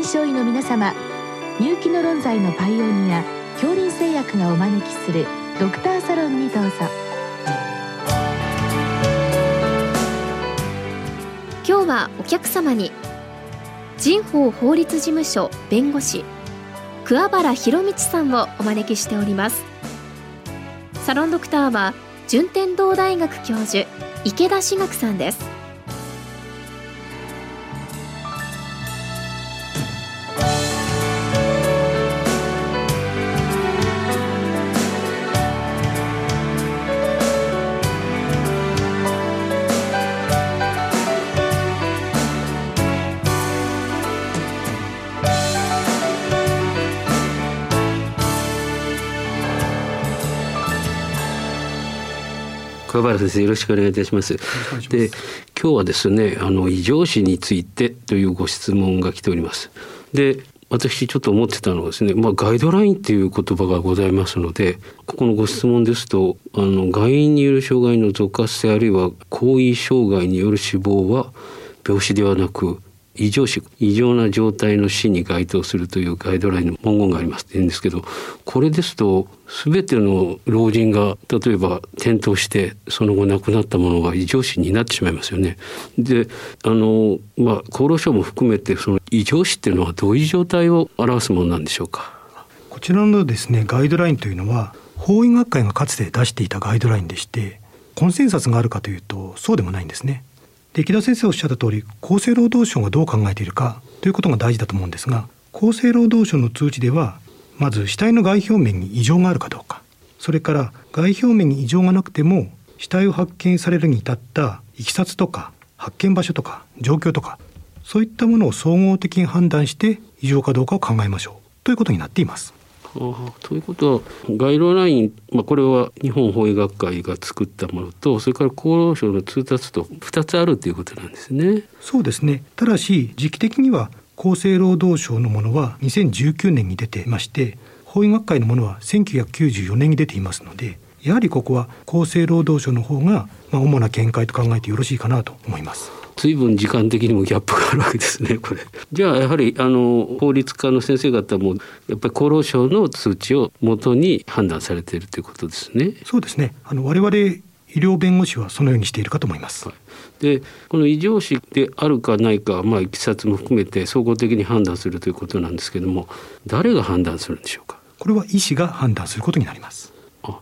臨床医の皆様入気の論剤のパイオニア恐林製薬がお招きするドクターサロンにどうぞ今日はお客様に人法法律事務所弁護士桑原博道さんをお招きしておりますサロンドクターは順天堂大学教授池田志学さんです桑原先生よろしくお願いいたします。で今日はですねあの異常死についてというご質問が来ております。で私ちょっと思ってたのはですね、まあ、ガイドラインっていう言葉がございますのでここのご質問ですとあの外因による障害の続発性あるいは後遺障害による死亡は病死ではなく異常死異常な状態の死に該当するというガイドラインの文言がありますって言うんですけどこれですと全ての老人が例えば転倒してその後亡くなったものが異常死になってしまいますよね。であのまあ厚労省も含めてその異常死っていうのはどういう状態を表すものなんでしょうか？こちらのですねガイドラインというのは法医学会がかつて出していたガイドラインでしてコンセンサスがあるかというとそうでもないんですね。で池田先生おっしゃった通り厚生労働省がどう考えているかということが大事だと思うんですが厚生労働省の通知ではまず死体の外表面に異常があるかどうかそれから外表面に異常がなくても死体を発見されるに至ったいきさつとか発見場所とか状況とかそういったものを総合的に判断して異常かどうかを考えましょうということになっています。あということはガイドライン、まあ、これは日本法医学会が作ったものとそれから厚労省の通達と2つあるということなんですね。そうですねただし時期的には厚生労働省のものは2019年に出てまして法医学会のものは1994年に出ていますのでやはりここは厚生労働省の方が、まあ、主な見解と考えてよろしいかなと思います。随分時間的にもギャップがあるわけですねこれ。じゃあやはりあの法律家の先生方もやっぱり厚労省の通知をもとに判断されているということですね。そうですね。あの我々医療弁護士はそのようにしているかと思います。はいでこの異常死であるかないか、まあ、いきさつも含めて総合的に判断するということなんですけども誰が判断するんでしょうか？これは医師が判断することになりますあ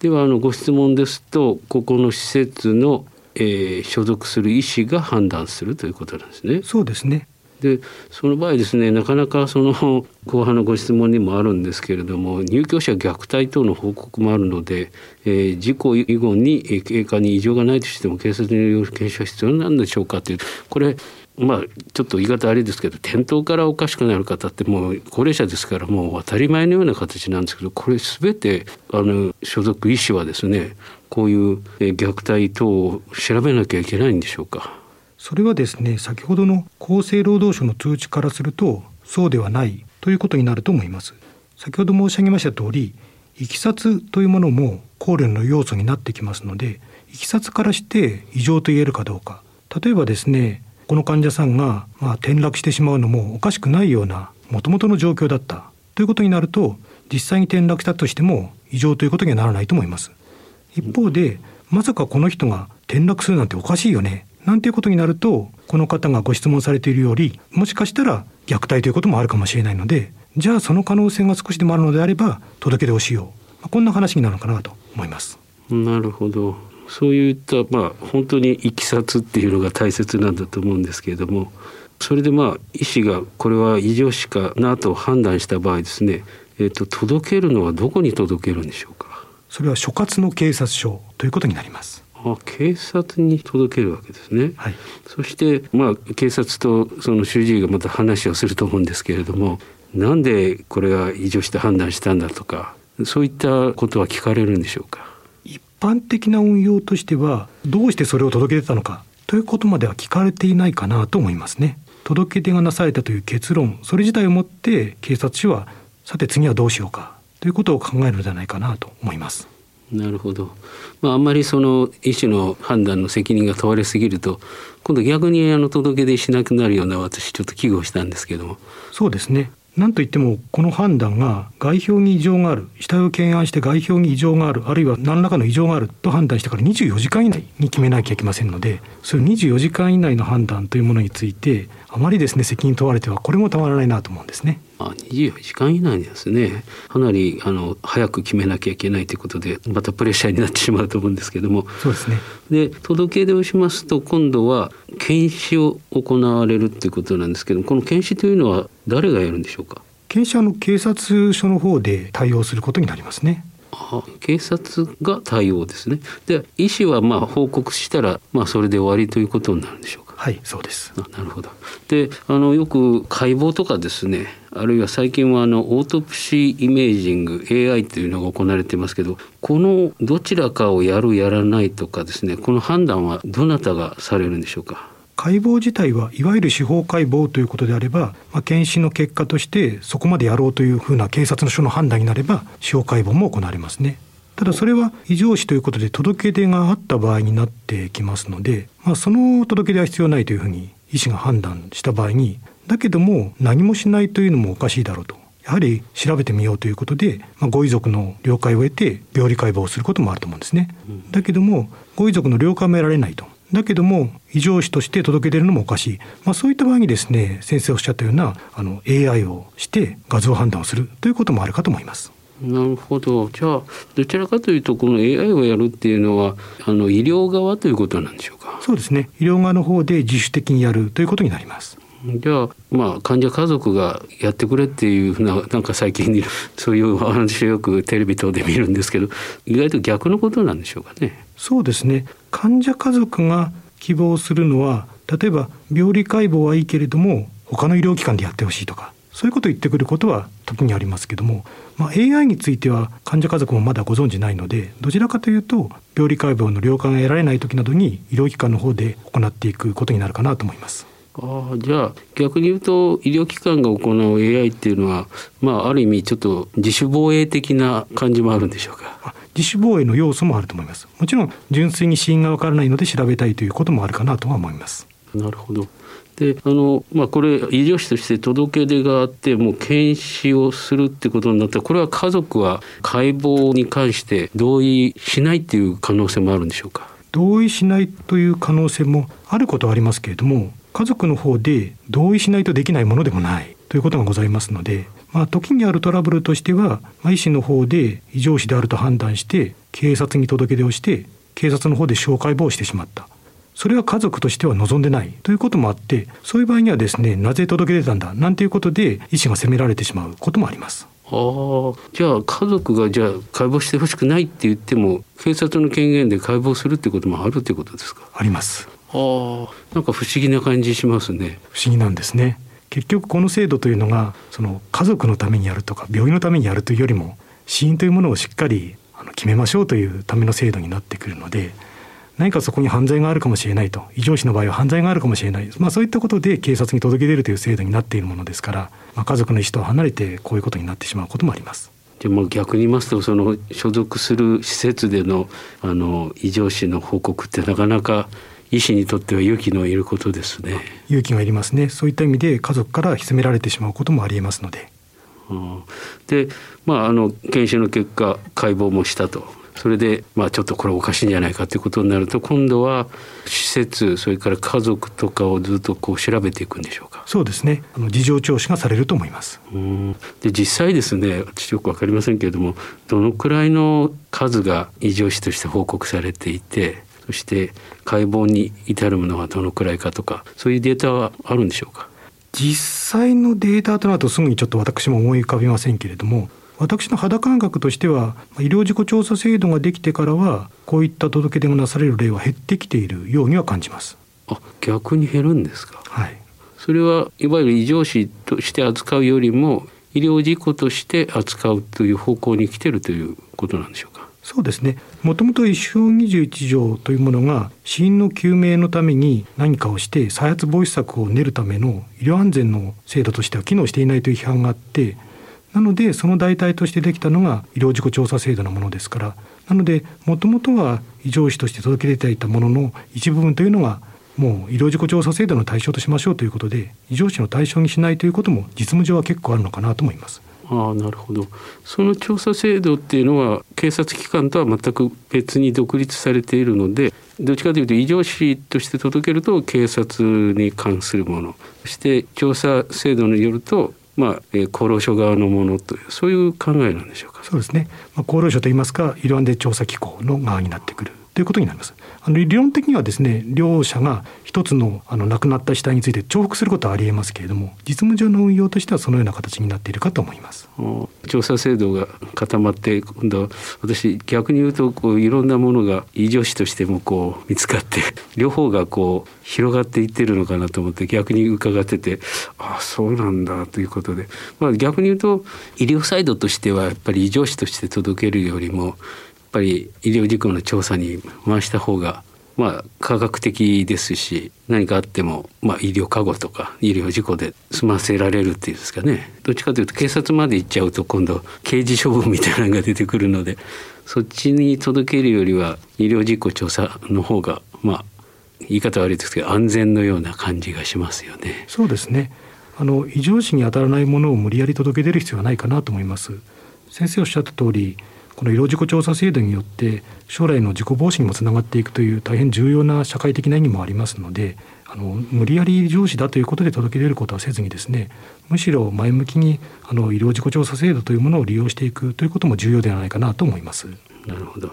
ではあのご質問ですとここの施設のえー、所属する医師が判断するということなんですね。そうですねでその場合ですねなかなかその 後半のご質問にもあるんですけれども入居者虐待等の報告もあるので、えー、事故以後に経過に異常がないとしても警察による検証が必要なんでしょうかというこれまあちょっと言い方あれですけど転倒からおかしくなる方ってもう高齢者ですからもう当たり前のような形なんですけどこれ全てあの所属医師はですねこういう虐待等を調べなきゃいけないんでしょうか？それはですね先ほどの厚生労働省の通知からするとそうではないということになると思います。先ほど申し上げました通りいきさつというものも考慮の要素になってきますのでいきさつからして異常と言えるかどうか。例えばですねこの患者さんがまあ転落してしまうのもおかしくないようなもともとの状況だったということになると実際に転落したとしても異常ということにはならないと思います。一方でまさかこの人が転落するなんておかしいよねなんていうことになるとこの方がご質問されているよりもしかしたら虐待ということもあるかもしれないのでじゃあその可能性が少しでもあるのであれば届け出をしよ。う、こんな話になるのかなと思います。なるほど。そういったまあ本当にいきさつっていうのが大切なんだと思うんですけれどもそれでまあ医師がこれは異常死かなと判断した場合ですね、えーと届けるのはどこに届けるんでしょうか？それは所轄の警察署ということになります。あ警察に届けるわけですね、はい、そしてまあ警察とその主治医がまた話をすると思うんですけれどもなんでこれが異常して判断したんだとかそういったことは聞かれるんでしょうか？一般的な運用としてはどうしてそれを届け出たのかということまでは聞かれていないかなと思いますね。届け出がなされたという結論それ自体をもって警察署はさて次はどうしようかということを考えるのではないかなと思います。なるほど、まあ、あんまりその医師の判断の責任が問われすぎると今度逆にあの届け出しなくなるような私ちょっと危惧したんですけどもそうですねなんといってもこの判断が外表に異常がある死体を検案して外表に異常があるあるいは何らかの異常があると判断してから24時間以内に決めなきゃいけませんのでそれ24時間以内の判断というものについてあまりですね責任問われてはこれもたまらないなと思うんですね。あ24時間以内にですねかなりあの早く決めなきゃいけないということでまたプレッシャーになってしまうと思うんですけどもそうですねで届け出をしますと今度は検視を行われるということなんですけどこの検視というのは誰がやるんでしょうか？検視はの警察署の方で対応することになりますね。あ警察が対応ですね。で医師はまあ報告したらまあそれで終わりということになるんでしょうか？はいそうですあなるほど。であのよく解剖とかですねあるいは最近はあのオートプシーイメージング AI というのが行われていますけどこのどちらかをやるやらないとかですねこの判断はどなたがされるんでしょうか？解剖自体はいわゆる司法解剖ということであれば、まあ、検視の結果としてそこまでやろうというふうな警察の署の判断になれば司法解剖も行われますね。ただそれは異常死ということで届け出があった場合になってきますので、まあ、その届け出は必要ないというふうに医師が判断した場合にだけども何もしないというのもおかしいだろうとやはり調べてみようということで、まあ、ご遺族の了解を得て病理解剖をすることもあると思うんですね。だけどもご遺族の了解も得られないとだけども異常死として届け出るのもおかしい、まあ、そういった場合にですね先生おっしゃったようなあの AI をして画像判断をするということもあるかと思います。なるほど。じゃあどちらかというとこの AI をやるっていうのはあの医療側ということなんでしょうか？そうですね。医療側の方で自主的にやるということになります。じゃあまあ患者家族がやってくれっていうふうななんか最近そういう話をよくテレビ等で見るんですけど意外と逆のことなんでしょうかね？そうですね。患者家族が希望するのは例えば病理解剖はいいけれども他の医療機関でやってほしいとかそういうことを言ってくることは時にありますけども、まあ、AI については患者家族もまだご存じないのでどちらかというと病理解剖の了解が得られない時などに医療機関の方で行っていくことになるかなと思います。ああじゃあ逆に言うと医療機関が行う AI っていうのは、まあ、ある意味ちょっと自主防衛的な感じもあるんでしょうか？自主防衛の要素もあると思いますもちろん純粋に死因がわからないので調べたいということもあるかなとは思いますなるほどであのまあこれ医療士として届け出があってもう検視をするってことになった。らこれは家族は解剖に関して同意しないっていう可能性もあるんでしょうか？同意しないという可能性もあることはありますけれども家族の方で同意しないとできないものでもないということがございますのでまあ、時にあるトラブルとしては、まあ、医師の方で異常死であると判断して警察に届け出をして警察の方で紹介棒をしてしまった。それは家族としては望んでないということもあってそういう場合にはですねなぜ届け出たんだなんていうことで医師が責められてしまうこともあります。あじゃあ家族がじゃあ解剖してほしくないって言っても警察の権限で解剖するってこともあるということですか？あります。あなんか不思議な感じしますね。不思議なんですね。結局この制度というのがその家族のためにやるとか病院のためにやるというよりも死因というものをしっかりあの決めましょうというための制度になってくるので何かそこに犯罪があるかもしれないと。異常死の場合は犯罪があるかもしれない、まあ、そういったことで警察に届け出るという制度になっているものですから、まあ、家族の意思と離れてこういうことになってしまうこともあります。でも逆に言いますとその所属する施設でのあの異常死の報告ってなかなか医師にとっては勇気のいることですね。勇気がいりますね。そういった意味で家族から責められてしまうこともありえますので、うん、でまああの検証の結果解剖もしたとそれで、まあ、ちょっとこれおかしいんじゃないかということになると今度は施設それから家族とかをずっとこう調べていくんでしょうか。そうですね。あの事情聴取がされると思います。うん。で実際ですね私よく分かりませんけれどもどのくらいの数が異常死として報告されていてそして解剖に至るものはどのくらいかとかそういうデータはあるんでしょうか？実際のデータとなるとすぐにちょっと私も思い浮かびませんけれども私の肌感覚としては医療事故調査制度ができてからはこういった届け出がなされる例は減ってきているようには感じます。あ逆に減るんですか？はい。それはいわゆる異常死として扱うよりも医療事故として扱うという方向に来てるということなんでしょうか？そうですね。もともと一章21条というものが死因の究明のために何かをして再発防止策を練るための医療安全の制度としては機能していないという批判があってなのでその代替としてできたのが医療事故調査制度のものですから。なのでもともとは異常死として届け出ていたものの一部分というのがもう医療事故調査制度の対象としましょうということで異常死の対象にしないということも実務上は結構あるのかなと思います。ああなるほど。その調査制度っていうのは警察機関とは全く別に独立されているのでどっちかというと異常死として届けると警察に関するもの。そして調査制度によるとまあ、え厚労省側のものというそういう考えなんでしょうか？そうですね。まあ、厚労省といいますか、医療安全調査機構の側になってくるということになります。あの理論的にはですね両者が一つのあの亡くなった死体について重複することはありえますけれども実務上の運用としてはそのような形になっているかと思います調査制度が固まって今度は私逆に言うとこういろんなものが異常死としてもこう見つかって 両方がこう広がっていってるのかなと思って逆に伺っててああそうなんだということで、まあ、逆に言うと医療サイドとしてはやっぱり異常死として届けるよりもぱり医療事故の調査に回した方がまあ科学的ですし何かあっても、まあ、医療過誤とか医療事故で済ませられるっていうんですかねどっちかというと警察まで行っちゃうと今度刑事処分みたいなのが出てくるのでそっちに届けるよりは医療事故調査の方がまあ言い方悪いですけど安全のような感じがしますよね。そうですねあの異常死に当たらないものを無理やり届け出る必要はないかなと思います。先生おっしゃった通りこの医療事故調査制度によって将来の事故防止にもつながっていくという大変重要な社会的な意味もありますのであの無理やり上司だということで届け出ることはせずにですねむしろ前向きにあの医療事故調査制度というものを利用していくということも重要ではないかなと思います。なるほど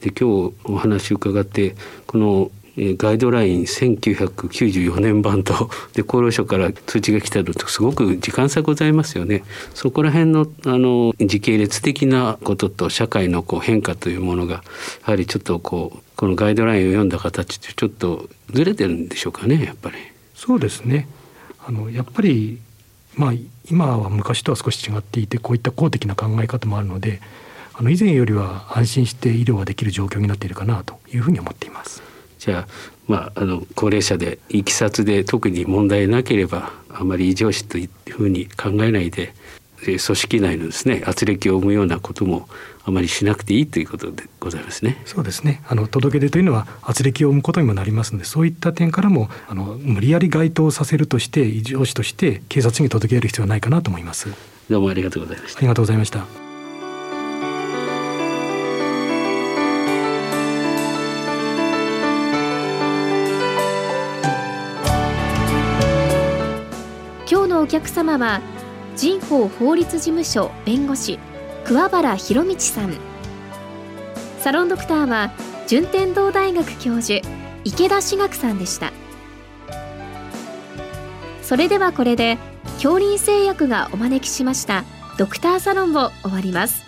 で今日お話を伺ってこのガイドライン1994年版とで厚労省から通知が来たのとすごく時間差ございますよね。そこら辺のあの時系列的なことと社会のこう変化というものがやはりちょっとこうこのガイドラインを読んだ形でちょっとずれてるんでしょうかねやっぱり。そうですねあのやっぱりまあ今は昔とは少し違っていてこういった公的な考え方もあるのであの以前よりは安心して医療ができる状況になっているかなというふうに思っています。じゃあまあ、あの高齢者でいきさつで特に問題なければあまり異常死というふうに考えないで組織内のですね圧力を生むようなこともあまりしなくていいということでございますね。そうですね。あの届け出というのは圧力を生むことにもなりますので、そういった点からもあの無理やり該当させるとして異常死として警察に届ける必要はないかなと思います。どうもありがとうございました。ありがとうございました。お客様は人法法律事務所弁護士桑原博道さん。サロンドクターは順天堂大学教授池田志学さんでした。それではこれで恐林製薬がお招きしましたドクターサロンを終わります。